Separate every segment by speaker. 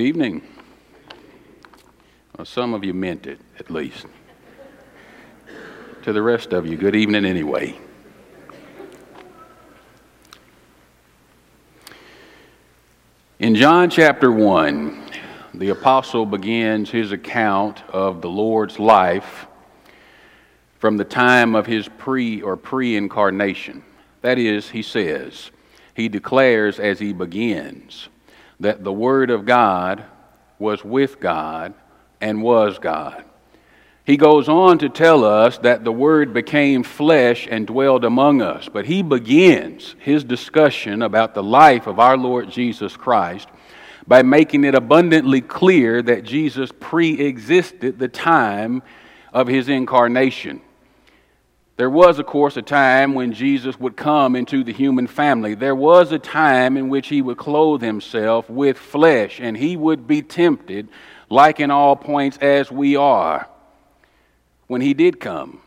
Speaker 1: Evening. Well, some of you meant it, at least. To the rest of you, good evening anyway. In John chapter 1, the apostle begins his account of the Lord's life from the time of his pre or pre incarnation. That is, he says, he declares as he begins that the Word of God was with God and was God. He goes on to tell us that the Word became flesh and dwelled among us, but he begins his discussion about the life of our Lord Jesus Christ by making it abundantly clear that Jesus pre existed the time of his incarnation. There was, of course, a time when Jesus would come into the human family. There was a time in which he would clothe himself with flesh and he would be tempted, like in all points as we are, when he did come.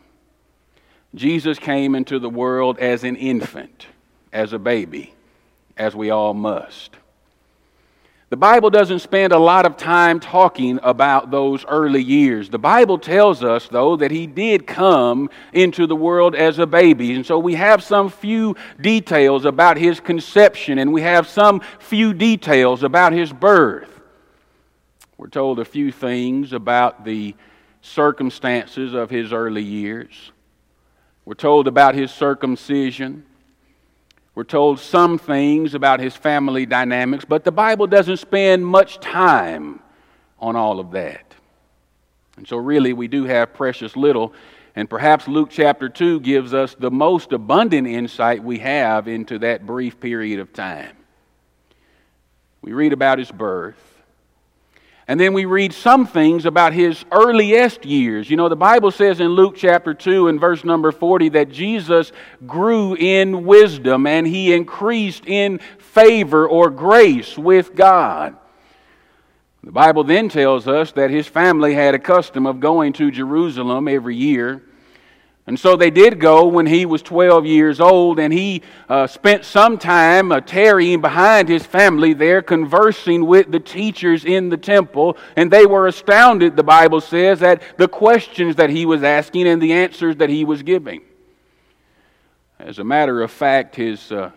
Speaker 1: Jesus came into the world as an infant, as a baby, as we all must. The Bible doesn't spend a lot of time talking about those early years. The Bible tells us, though, that he did come into the world as a baby. And so we have some few details about his conception, and we have some few details about his birth. We're told a few things about the circumstances of his early years. We're told about his circumcision. We're told some things about his family dynamics, but the Bible doesn't spend much time on all of that. And so, really, we do have precious little. And perhaps Luke chapter 2 gives us the most abundant insight we have into that brief period of time. We read about his birth. And then we read some things about his earliest years. You know, the Bible says in Luke chapter 2 and verse number 40 that Jesus grew in wisdom and he increased in favor or grace with God. The Bible then tells us that his family had a custom of going to Jerusalem every year and so they did go when he was 12 years old, and he uh, spent some time uh, tarrying behind his family there, conversing with the teachers in the temple. And they were astounded, the Bible says, at the questions that he was asking and the answers that he was giving. As a matter of fact, his uh,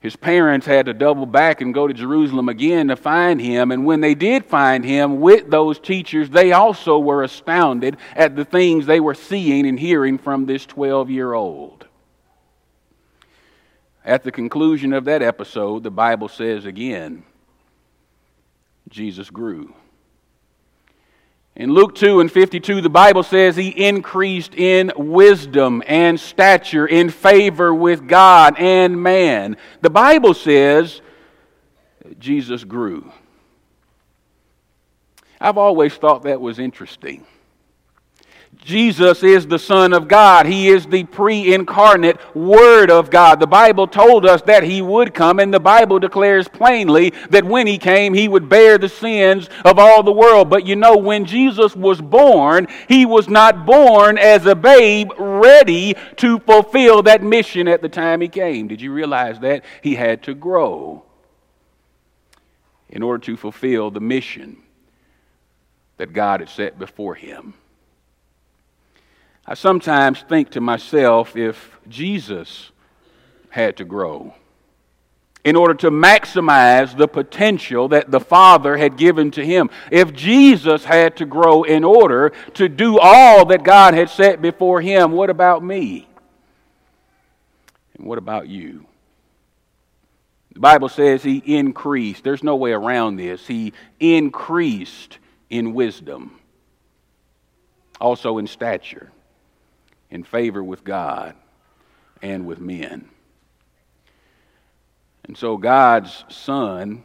Speaker 1: his parents had to double back and go to Jerusalem again to find him. And when they did find him with those teachers, they also were astounded at the things they were seeing and hearing from this 12 year old. At the conclusion of that episode, the Bible says again, Jesus grew. In Luke 2 and 52, the Bible says he increased in wisdom and stature, in favor with God and man. The Bible says Jesus grew. I've always thought that was interesting. Jesus is the Son of God. He is the pre incarnate Word of God. The Bible told us that He would come, and the Bible declares plainly that when He came, He would bear the sins of all the world. But you know, when Jesus was born, He was not born as a babe ready to fulfill that mission at the time He came. Did you realize that? He had to grow in order to fulfill the mission that God had set before Him. I sometimes think to myself if Jesus had to grow in order to maximize the potential that the Father had given to him. If Jesus had to grow in order to do all that God had set before him, what about me? And what about you? The Bible says he increased. There's no way around this. He increased in wisdom, also in stature in favor with God and with men. And so God's Son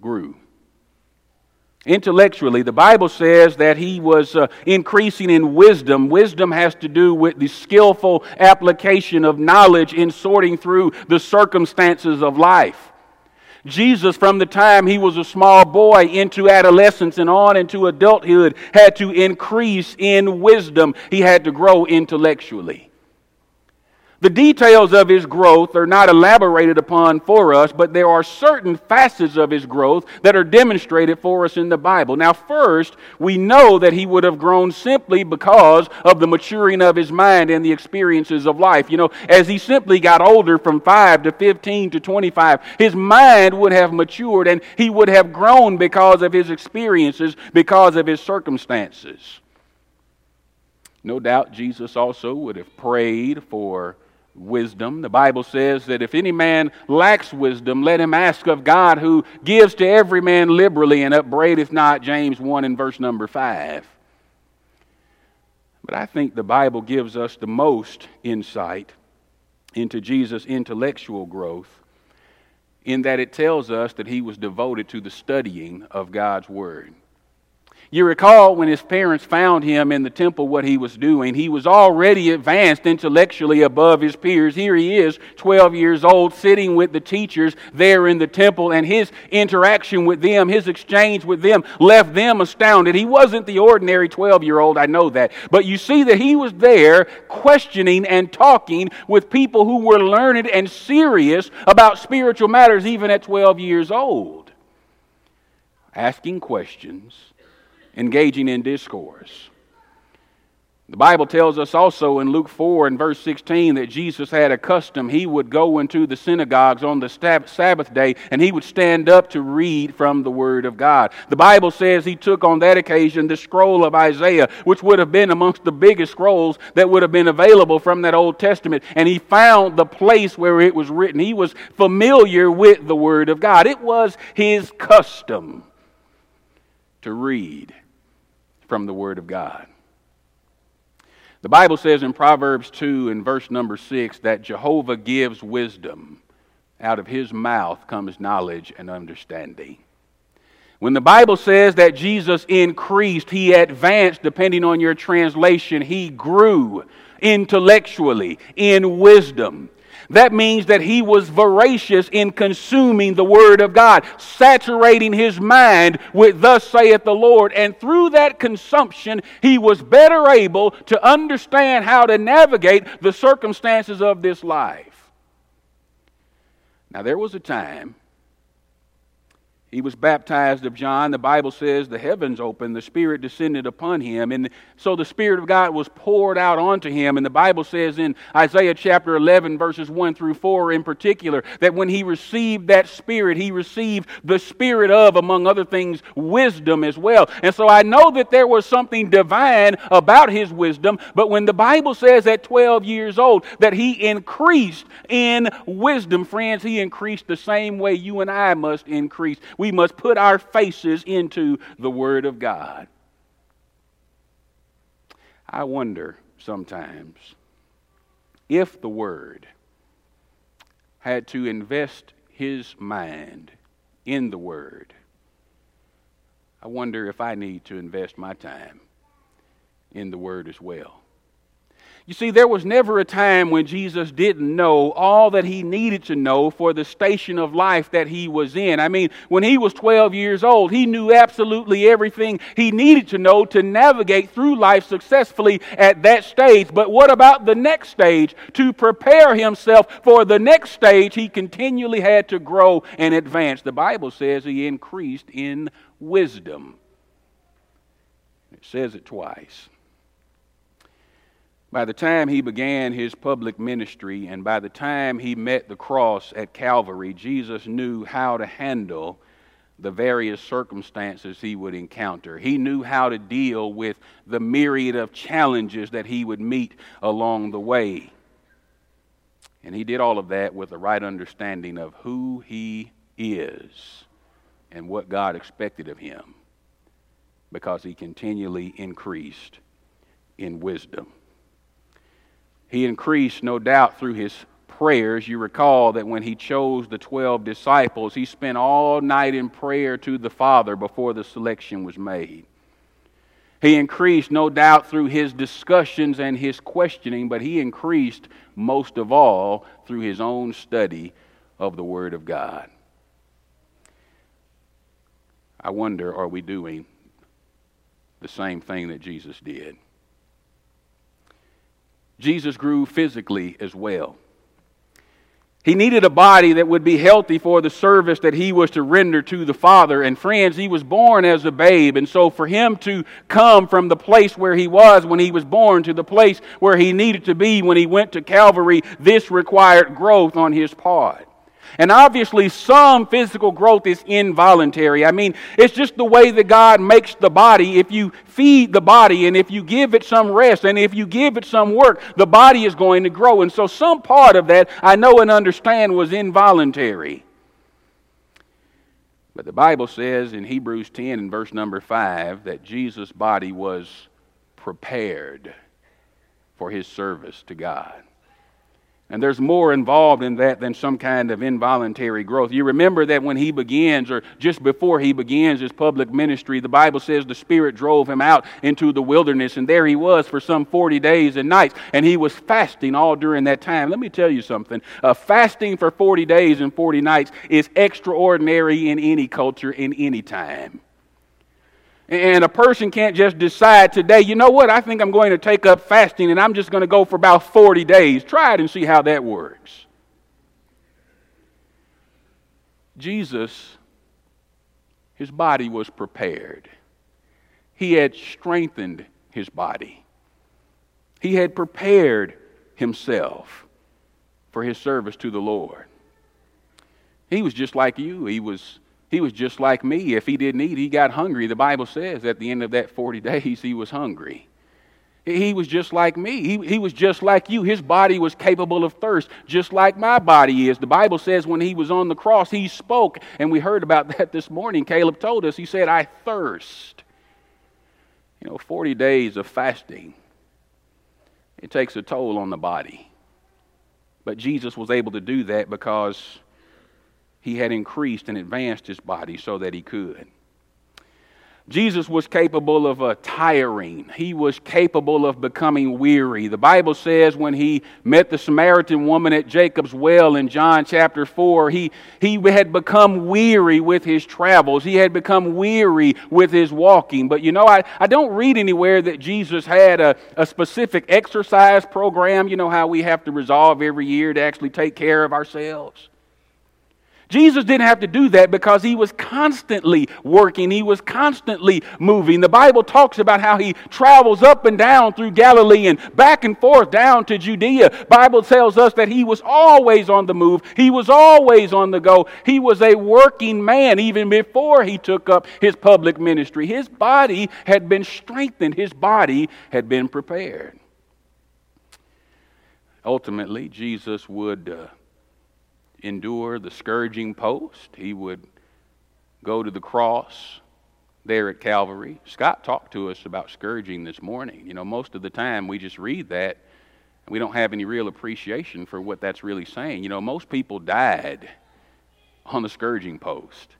Speaker 1: grew. Intellectually, the Bible says that he was uh, increasing in wisdom. Wisdom has to do with the skillful application of knowledge in sorting through the circumstances of life. Jesus, from the time he was a small boy into adolescence and on into adulthood, had to increase in wisdom. He had to grow intellectually. The details of his growth are not elaborated upon for us, but there are certain facets of his growth that are demonstrated for us in the Bible. Now, first, we know that he would have grown simply because of the maturing of his mind and the experiences of life. You know, as he simply got older from 5 to 15 to 25, his mind would have matured and he would have grown because of his experiences, because of his circumstances. No doubt Jesus also would have prayed for wisdom. The Bible says that if any man lacks wisdom, let him ask of God who gives to every man liberally and upbraideth not, James 1 and verse number 5. But I think the Bible gives us the most insight into Jesus' intellectual growth in that it tells us that he was devoted to the studying of God's Word. You recall when his parents found him in the temple what he was doing. He was already advanced intellectually above his peers. Here he is, 12 years old, sitting with the teachers there in the temple, and his interaction with them, his exchange with them, left them astounded. He wasn't the ordinary 12 year old, I know that. But you see that he was there questioning and talking with people who were learned and serious about spiritual matters, even at 12 years old. Asking questions engaging in discourse. The Bible tells us also in Luke 4 and verse 16 that Jesus had a custom. He would go into the synagogues on the Sabbath day and he would stand up to read from the Word of God. The Bible says he took on that occasion the scroll of Isaiah, which would have been amongst the biggest scrolls that would have been available from that Old Testament, and he found the place where it was written. He was familiar with the Word of God. It was his custom to read from the Word of God. The Bible says in Proverbs 2 and verse number 6 that Jehovah gives wisdom. Out of his mouth comes knowledge and understanding. When the Bible says that Jesus increased, he advanced, depending on your translation, he grew intellectually in wisdom. That means that he was voracious in consuming the Word of God, saturating his mind with, Thus saith the Lord. And through that consumption, he was better able to understand how to navigate the circumstances of this life. Now, there was a time he was baptized of John. The Bible says the heavens opened, the Spirit descended upon him. And so the Spirit of God was poured out onto him. And the Bible says in Isaiah chapter 11, verses 1 through 4 in particular, that when he received that Spirit, he received the Spirit of, among other things, wisdom as well. And so I know that there was something divine about his wisdom. But when the Bible says at 12 years old that he increased in wisdom, friends, he increased the same way you and I must increase we must put our faces into the Word of God. I wonder sometimes if the Word had to invest his mind in the Word, I wonder if I need to invest my time in the Word as well. You see, there was never a time when Jesus didn't know all that he needed to know for the station of life that he was in. I mean, when he was 12 years old, he knew absolutely everything he needed to know to navigate through life successfully at that stage. But what about the next stage? To prepare himself for the next stage, he continually had to grow and advance. The Bible says he increased in wisdom. It says it twice. By the time he began his public ministry and by the time he met the cross at Calvary, Jesus knew how to handle the various circumstances he would encounter. He knew how to deal with the myriad of challenges that he would meet along the way. And he did all of that with the right understanding of who he is and what God expected of him because he continually increased in wisdom. He increased, no doubt, through his prayers. You recall that when he chose the 12 disciples, he spent all night in prayer to the Father before the selection was made. He increased, no doubt, through his discussions and his questioning, but he increased most of all through his own study of the Word of God. I wonder, are we doing the same thing that Jesus did? Jesus grew physically as well. He needed a body that would be healthy for the service that he was to render to the Father. And friends, he was born as a babe. And so for him to come from the place where he was when he was born to the place where he needed to be when he went to Calvary, this required growth on his part. And obviously, some physical growth is involuntary. I mean, it's just the way that God makes the body. If you feed the body and if you give it some rest and if you give it some work, the body is going to grow. And so, some part of that I know and understand was involuntary. But the Bible says in Hebrews 10 and verse number 5 that Jesus' body was prepared for his service to God. And there's more involved in that than some kind of involuntary growth. You remember that when he begins, or just before he begins his public ministry, the Bible says the Spirit drove him out into the wilderness, and there he was for some 40 days and nights, and he was fasting all during that time. Let me tell you something uh, fasting for 40 days and 40 nights is extraordinary in any culture, in any time. And a person can't just decide today, you know what, I think I'm going to take up fasting and I'm just going to go for about 40 days. Try it and see how that works. Jesus, his body was prepared, he had strengthened his body, he had prepared himself for his service to the Lord. He was just like you. He was he was just like me. If he didn't eat, he got hungry. The Bible says at the end of that 40 days, he was hungry. He was just like me. He, he was just like you. His body was capable of thirst, just like my body is. The Bible says when he was on the cross, he spoke, and we heard about that this morning. Caleb told us, he said, I thirst. You know, 40 days of fasting, it takes a toll on the body. But Jesus was able to do that because he had increased and advanced his body so that he could. Jesus was capable of uh, tiring. He was capable of becoming weary. The Bible says when he met the Samaritan woman at Jacob's well in John chapter 4, he, he had become weary with his travels. He had become weary with his walking. But you know, I, I don't read anywhere that Jesus had a, a specific exercise program. You know how we have to resolve every year to actually take care of ourselves. Jesus didn't have to do that because he was constantly working. He was constantly moving. The Bible talks about how he travels up and down through Galilee and back and forth down to Judea. Bible tells us that he was always on the move. He was always on the go. He was a working man even before he took up his public ministry. His body had been strengthened. His body had been prepared. Ultimately, Jesus would uh, endure the scourging post. He would go to the cross there at Calvary. Scott talked to us about scourging this morning. You know, most of the time we just read that and we don't have any real appreciation for what that's really saying. You know, most people died on the scourging post.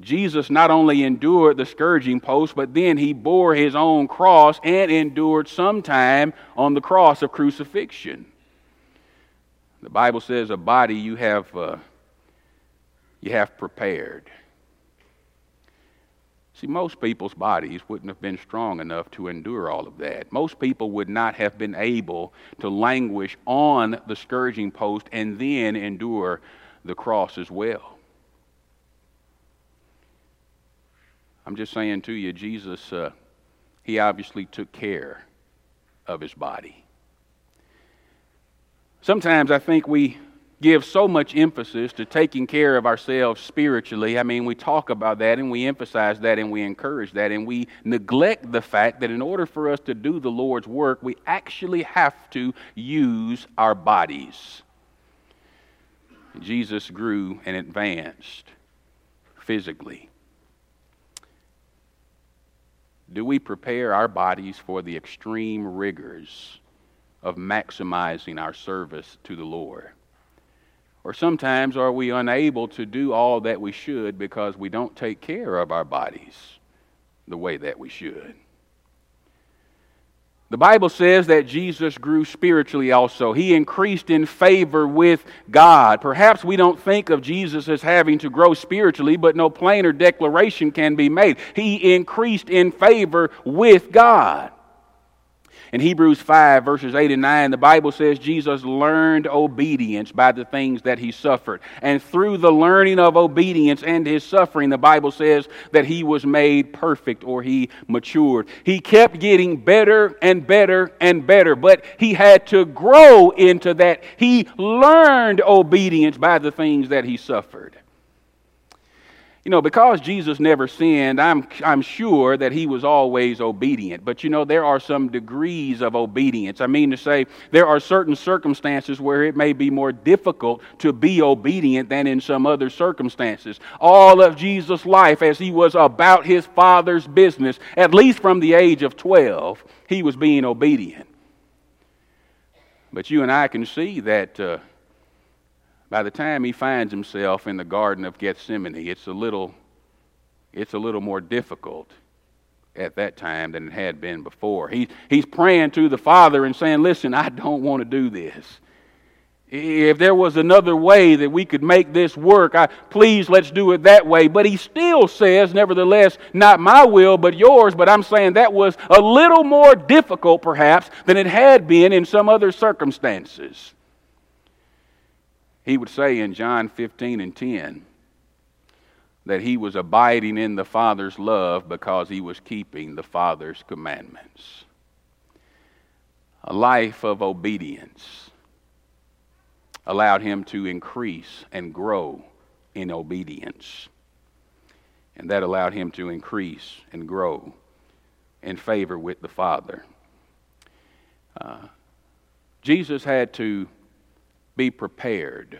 Speaker 1: Jesus not only endured the scourging post, but then he bore his own cross and endured some time on the cross of crucifixion. The Bible says a body you have, uh, you have prepared. See, most people's bodies wouldn't have been strong enough to endure all of that. Most people would not have been able to languish on the scourging post and then endure the cross as well. I'm just saying to you, Jesus, uh, he obviously took care of his body. Sometimes I think we give so much emphasis to taking care of ourselves spiritually. I mean, we talk about that and we emphasize that and we encourage that, and we neglect the fact that in order for us to do the Lord's work, we actually have to use our bodies. Jesus grew and advanced physically. Do we prepare our bodies for the extreme rigors of maximizing our service to the Lord? Or sometimes are we unable to do all that we should because we don't take care of our bodies the way that we should? The Bible says that Jesus grew spiritually also. He increased in favor with God. Perhaps we don't think of Jesus as having to grow spiritually, but no plainer declaration can be made. He increased in favor with God. In Hebrews 5, verses 8 and 9, the Bible says Jesus learned obedience by the things that he suffered. And through the learning of obedience and his suffering, the Bible says that he was made perfect or he matured. He kept getting better and better and better, but he had to grow into that. He learned obedience by the things that he suffered. You know, because Jesus never sinned, I'm, I'm sure that he was always obedient. But you know, there are some degrees of obedience. I mean to say, there are certain circumstances where it may be more difficult to be obedient than in some other circumstances. All of Jesus' life, as he was about his Father's business, at least from the age of 12, he was being obedient. But you and I can see that. Uh, by the time he finds himself in the Garden of Gethsemane, it's a little, it's a little more difficult at that time than it had been before. He, he's praying to the Father and saying, Listen, I don't want to do this. If there was another way that we could make this work, I, please let's do it that way. But he still says, nevertheless, not my will, but yours. But I'm saying that was a little more difficult, perhaps, than it had been in some other circumstances he would say in John 15 and 10 that he was abiding in the Father's love because he was keeping the Father's commandments. A life of obedience allowed him to increase and grow in obedience. And that allowed him to increase and grow in favor with the Father. Uh, Jesus had to be prepared.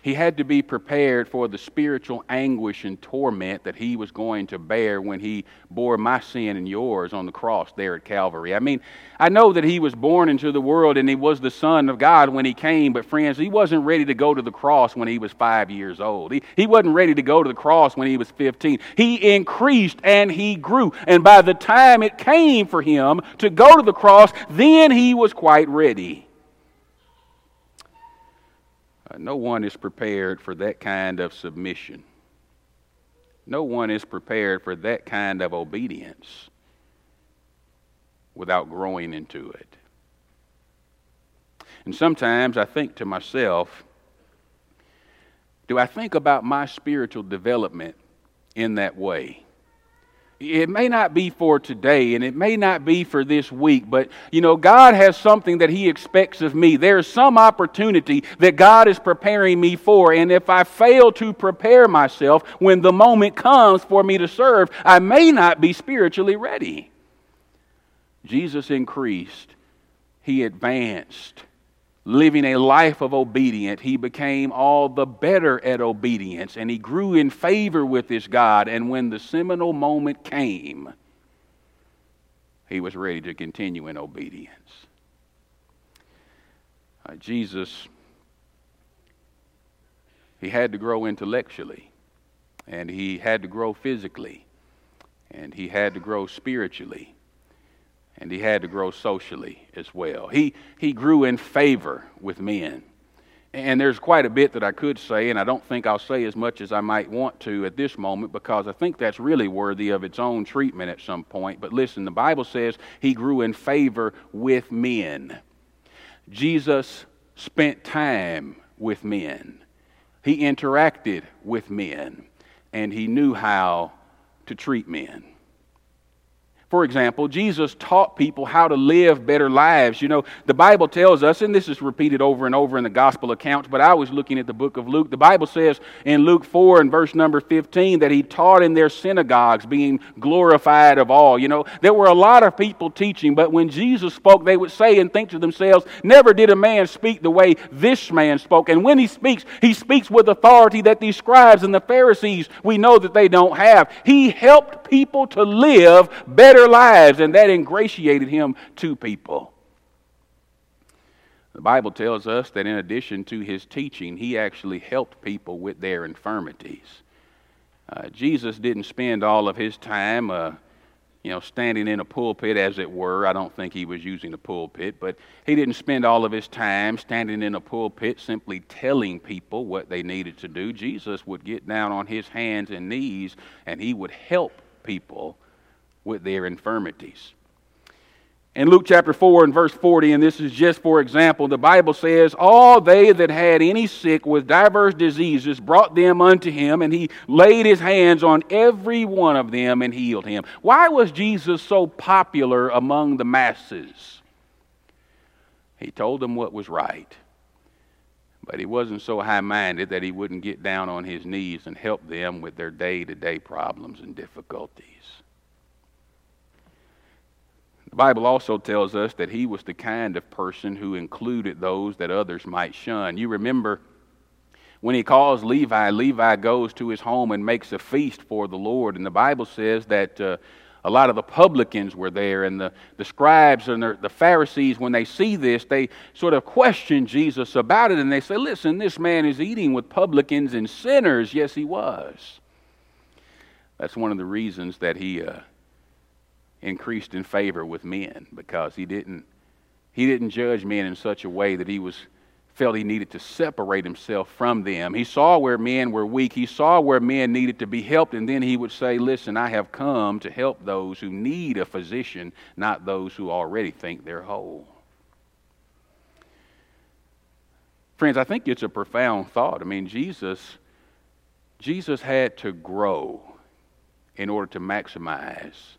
Speaker 1: He had to be prepared for the spiritual anguish and torment that he was going to bear when he bore my sin and yours on the cross there at Calvary. I mean, I know that he was born into the world and he was the Son of God when he came, but friends, he wasn't ready to go to the cross when he was five years old. He, he wasn't ready to go to the cross when he was 15. He increased and he grew. And by the time it came for him to go to the cross, then he was quite ready. Uh, no one is prepared for that kind of submission. No one is prepared for that kind of obedience without growing into it. And sometimes I think to myself, do I think about my spiritual development in that way? It may not be for today and it may not be for this week, but you know, God has something that He expects of me. There's some opportunity that God is preparing me for, and if I fail to prepare myself when the moment comes for me to serve, I may not be spiritually ready. Jesus increased, He advanced, living a life of obedience, he became all the better at obedience and he grew in favor with his God. And when the seminal moment came, he was ready to continue in obedience. Uh, Jesus, he had to grow intellectually, and he had to grow physically, and he had to grow spiritually and he had to grow socially as well. He, he grew in favor with men. And there's quite a bit that I could say, and I don't think I'll say as much as I might want to at this moment because I think that's really worthy of its own treatment at some point. But listen, the Bible says he grew in favor with men. Jesus spent time with men, he interacted with men, and he knew how to treat men. For example, Jesus taught people how to live better lives. You know, the Bible tells us, and this is repeated over and over in the gospel accounts, but I was looking at the book of Luke. The Bible says in Luke 4 and verse number 15 that he taught in their synagogues, being glorified of all. You know, there were a lot of people teaching, but when Jesus spoke, they would say and think to themselves, Never did a man speak the way this man spoke. And when he speaks, he speaks with authority that these scribes and the Pharisees, we know that they don't have. He helped people to live better better lives, and that ingratiated him to people. The Bible tells us that in addition to his teaching, he actually helped people with their infirmities. Uh, Jesus didn't spend all of his time, uh, you know, standing in a pulpit, as it were. I don't think he was using a pulpit, but he didn't spend all of his time standing in a pulpit simply telling people what they needed to do. Jesus would get down on his hands and knees and he would help people with their infirmities. In Luke chapter 4 and verse 40, and this is just for example, the Bible says, All they that had any sick with divers diseases brought them unto him, and he laid his hands on every one of them and healed him. Why was Jesus so popular among the masses? He told them what was right, but he wasn't so high minded that he wouldn't get down on his knees and help them with their day to day problems and difficulties. The Bible also tells us that he was the kind of person who included those that others might shun. You remember when he calls Levi, Levi goes to his home and makes a feast for the Lord. And the Bible says that uh, a lot of the publicans were there, and the, the scribes and the, the Pharisees, when they see this, they sort of question Jesus about it. And they say, Listen, this man is eating with publicans and sinners. Yes, he was. That's one of the reasons that he. Uh, increased in favor with men because he didn't he didn't judge men in such a way that he was felt he needed to separate himself from them. He saw where men were weak. He saw where men needed to be helped and then he would say, "Listen, I have come to help those who need a physician, not those who already think they're whole." Friends, I think it's a profound thought. I mean, Jesus Jesus had to grow in order to maximize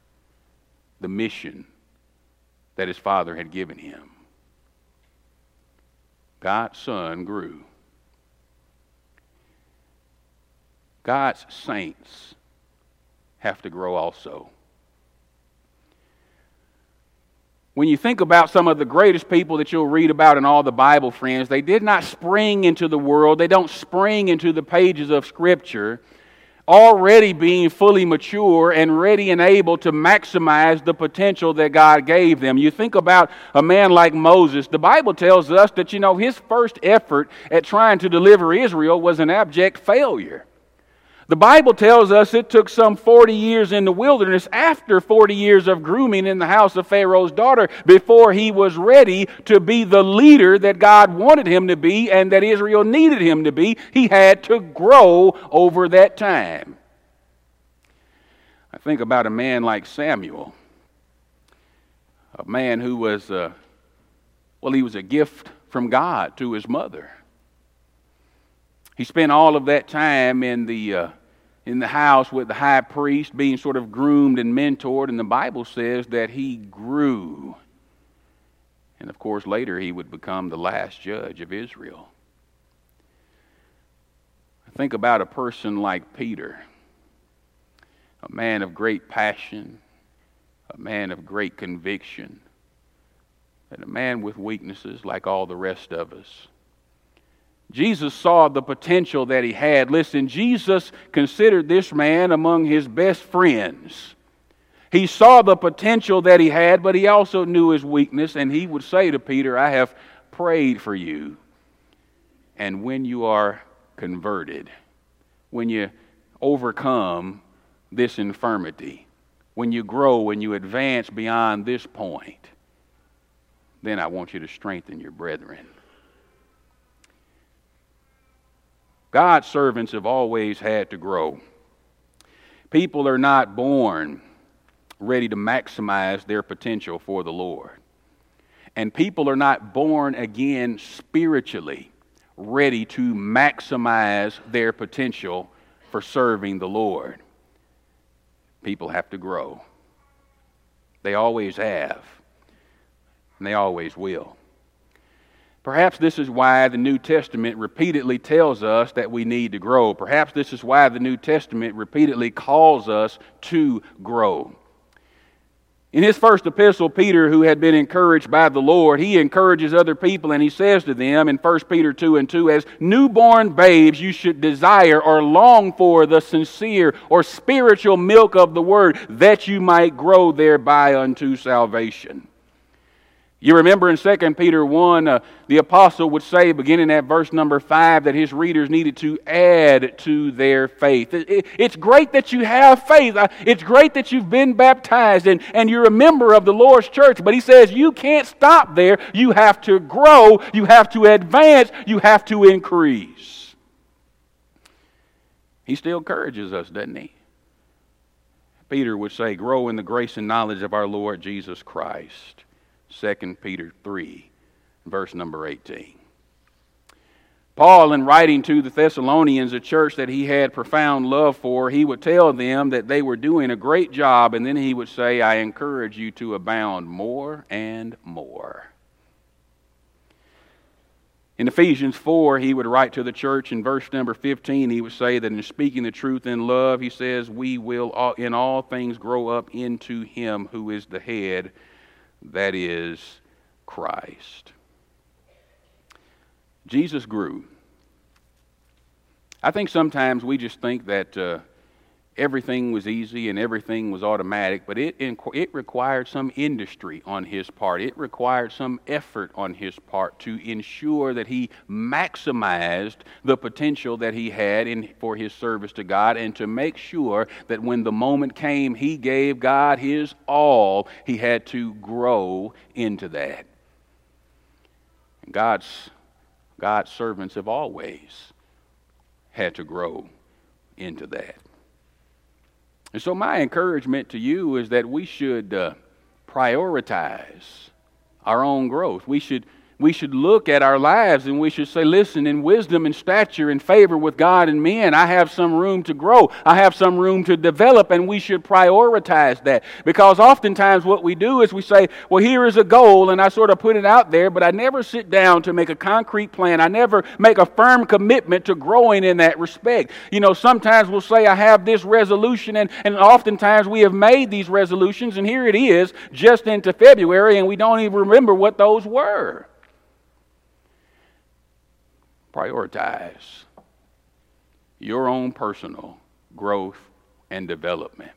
Speaker 1: the mission that his father had given him. God's son grew. God's saints have to grow also. When you think about some of the greatest people that you'll read about in all the Bible, friends, they did not spring into the world. They don't spring into the pages of Scripture already being fully mature and ready and able to maximize the potential that God gave them. You think about a man like Moses, the Bible tells us that, you know, his first effort at trying to deliver Israel was an abject failure. The Bible tells us it took some 40 years in the wilderness after 40 years of grooming in the house of Pharaoh's daughter before he was ready to be the leader that God wanted him to be and that Israel needed him to be. He had to grow over that time. I think about a man like Samuel, a man who was, uh, well, he was a gift from God to his mother. He spent all of that time in the, uh, in the house with the high priest, being sort of groomed and mentored, and the Bible says that he grew. And of course, later he would become the last judge of Israel. Think about a person like Peter, a man of great passion, a man of great conviction, and a man with weaknesses like all the rest of us. Jesus saw the potential that he had. Listen, Jesus considered this man among his best friends. He saw the potential that he had, but he also knew his weakness, and he would say to Peter, I have prayed for you. And when you are converted, when you overcome this infirmity, when you grow, when you advance beyond this point, then I want you to strengthen your brethren. God's servants have always had to grow. People are not born ready to maximize their potential for the Lord. And people are not born again spiritually ready to maximize their potential for serving the Lord. People have to grow. They always have, and they always will. Perhaps this is why the New Testament repeatedly tells us that we need to grow. Perhaps this is why the New Testament repeatedly calls us to grow. In his first epistle, Peter, who had been encouraged by the Lord, he encourages other people and he says to them in 1 Peter 2 and 2, as newborn babes, you should desire or long for the sincere or spiritual milk of the word, that you might grow thereby unto salvation. You remember in 2 Peter 1, uh, the apostle would say, beginning at verse number 5, that his readers needed to add to their faith. It, it, it's great that you have faith. It's great that you've been baptized and, and you're a member of the Lord's church. But he says you can't stop there. You have to grow, you have to advance, you have to increase. He still encourages us, doesn't he? Peter would say, Grow in the grace and knowledge of our Lord Jesus Christ. 2 Peter 3, verse number 18. Paul, in writing to the Thessalonians, a church that he had profound love for, he would tell them that they were doing a great job, and then he would say, I encourage you to abound more and more. In Ephesians 4, he would write to the church in verse number 15, he would say that in speaking the truth in love, he says, We will in all things grow up into him who is the head, that is Christ. Jesus grew. I think sometimes we just think that uh, everything was easy and everything was automatic, but it, it required some industry on his part. It required some effort on his part to ensure that he maximized the potential that he had in, for his service to God and to make sure that when the moment came, he gave God his all. He had to grow into that. God's God's servants have always had to grow into that. And so, my encouragement to you is that we should uh, prioritize our own growth. We should we should look at our lives and we should say, listen, in wisdom and stature and favor with God and men, I have some room to grow. I have some room to develop, and we should prioritize that. Because oftentimes what we do is we say, well, here is a goal, and I sort of put it out there, but I never sit down to make a concrete plan. I never make a firm commitment to growing in that respect. You know, sometimes we'll say, I have this resolution, and, and oftentimes we have made these resolutions, and here it is, just into February, and we don't even remember what those were prioritize your own personal growth and development.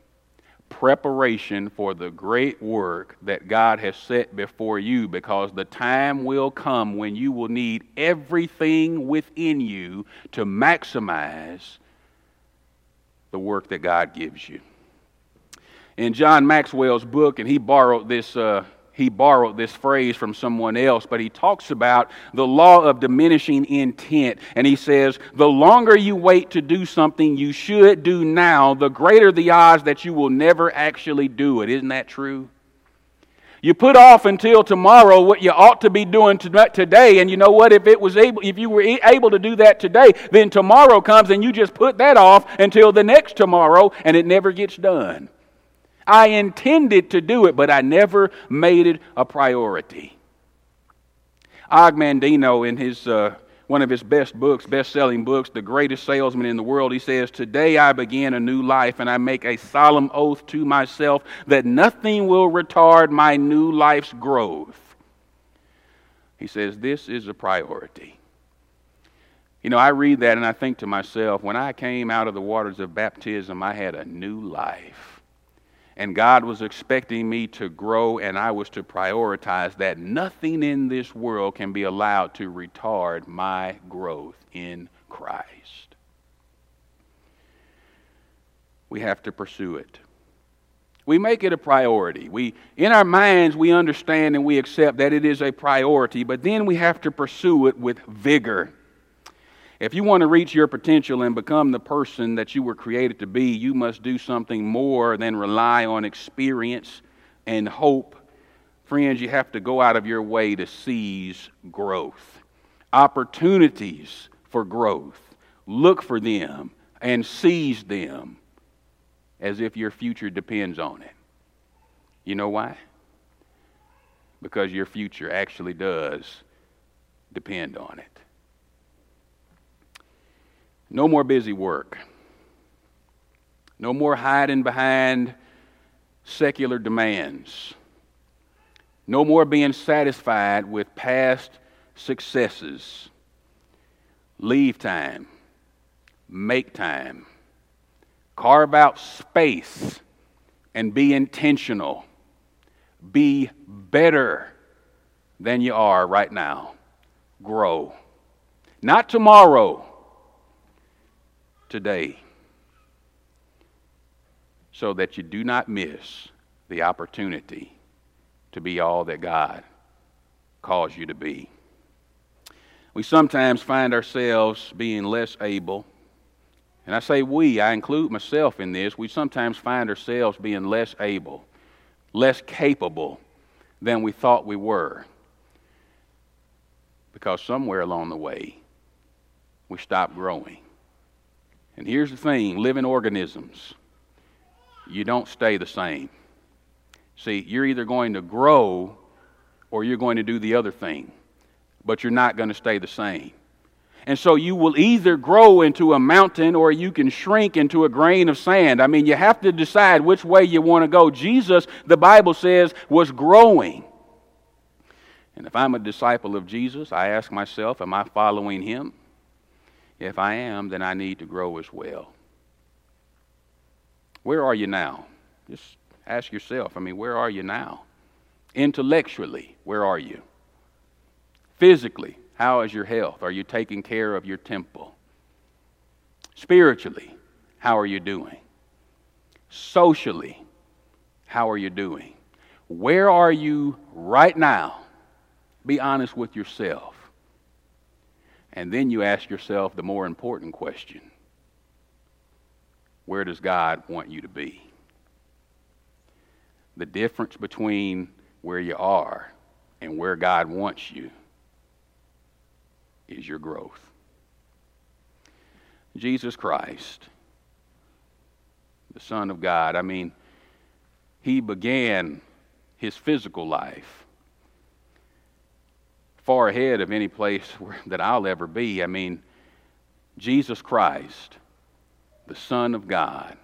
Speaker 1: Preparation for the great work that God has set before you because the time will come when you will need everything within you to maximize the work that God gives you. In John Maxwell's book, and he borrowed this. Uh, he borrowed this phrase from someone else, but he talks about the law of diminishing intent. And he says, the longer you wait to do something you should do now, the greater the odds that you will never actually do it. Isn't that true? You put off until tomorrow what you ought to be doing today, and you know what? If it was able, if you were able to do that today, then tomorrow comes and you just put that off until the next tomorrow, and it never gets done. I intended to do it, but I never made it a priority. Og Mandino, in his, uh, one of his best books, best selling books, The Greatest Salesman in the World, he says, Today I begin a new life, and I make a solemn oath to myself that nothing will retard my new life's growth. He says, This is a priority. You know, I read that and I think to myself, when I came out of the waters of baptism, I had a new life and God was expecting me to grow, and I was to prioritize that. Nothing in this world can be allowed to retard my growth in Christ. We have to pursue it. We make it a priority. We, in our minds, we understand and we accept that it is a priority, but then we have to pursue it with vigor. If you want to reach your potential and become the person that you were created to be, you must do something more than rely on experience and hope. Friends, you have to go out of your way to seize growth, opportunities for growth. Look for them and seize them as if your future depends on it. You know why? Because your future actually does depend on it. No more busy work. No more hiding behind secular demands. No more being satisfied with past successes. Leave time. Make time. Carve out space and be intentional. Be better than you are right now. Grow. Not tomorrow today so that you do not miss the opportunity to be all that God calls you to be. We sometimes find ourselves being less able, and I say we, I include myself in this. We sometimes find ourselves being less able, less capable, than we thought we were. Because somewhere along the way, we stopped growing. And here's the thing living organisms, you don't stay the same. See, you're either going to grow or you're going to do the other thing, but you're not going to stay the same. And so you will either grow into a mountain or you can shrink into a grain of sand. I mean, you have to decide which way you want to go. Jesus, the Bible says, was growing. And if I'm a disciple of Jesus, I ask myself, am I following him? If I am, then I need to grow as well. Where are you now? Just ask yourself. I mean, where are you now? Intellectually, where are you? Physically, how is your health? Are you taking care of your temple? Spiritually, how are you doing? Socially, how are you doing? Where are you right now? Be honest with yourself. And then you ask yourself the more important question Where does God want you to be? The difference between where you are and where God wants you is your growth. Jesus Christ, the Son of God, I mean, he began his physical life far ahead of any place where, that I'll ever be. I mean, Jesus Christ, the Son of God,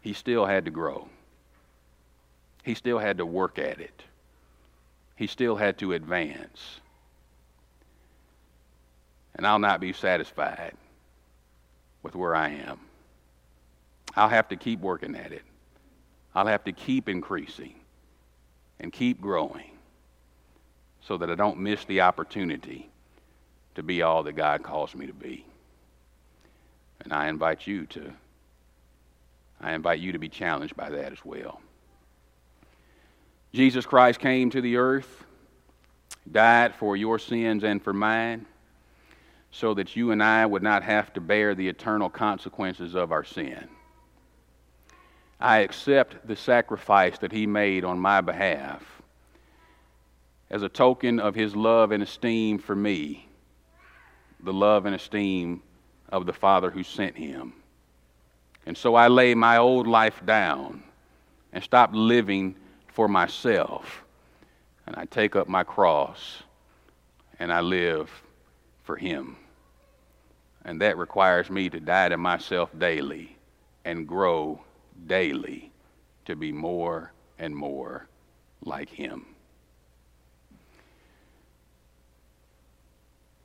Speaker 1: he still had to grow. He still had to work at it. He still had to advance and I'll not be satisfied with where I am. I'll have to keep working at it. I'll have to keep increasing and keep growing so that I don't miss the opportunity to be all that God calls me to be. And I invite you to I invite you to be challenged by that as well. Jesus Christ came to the earth, died for your sins and for mine so that you and I would not have to bear the eternal consequences of our sin. I accept the sacrifice that He made on my behalf as a token of His love and esteem for me, the love and esteem of the Father who sent Him. And so I lay my old life down and stop living for myself. And I take up my cross and I live for Him. And that requires me to die to myself daily and grow daily to be more and more like Him.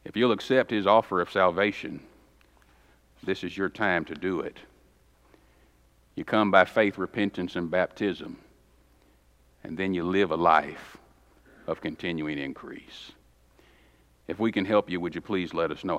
Speaker 1: If you'll accept His offer of salvation, this is your time to do it. You come by faith, repentance, and baptism, and then you live a life of continuing increase. If we can help you, would you please let us know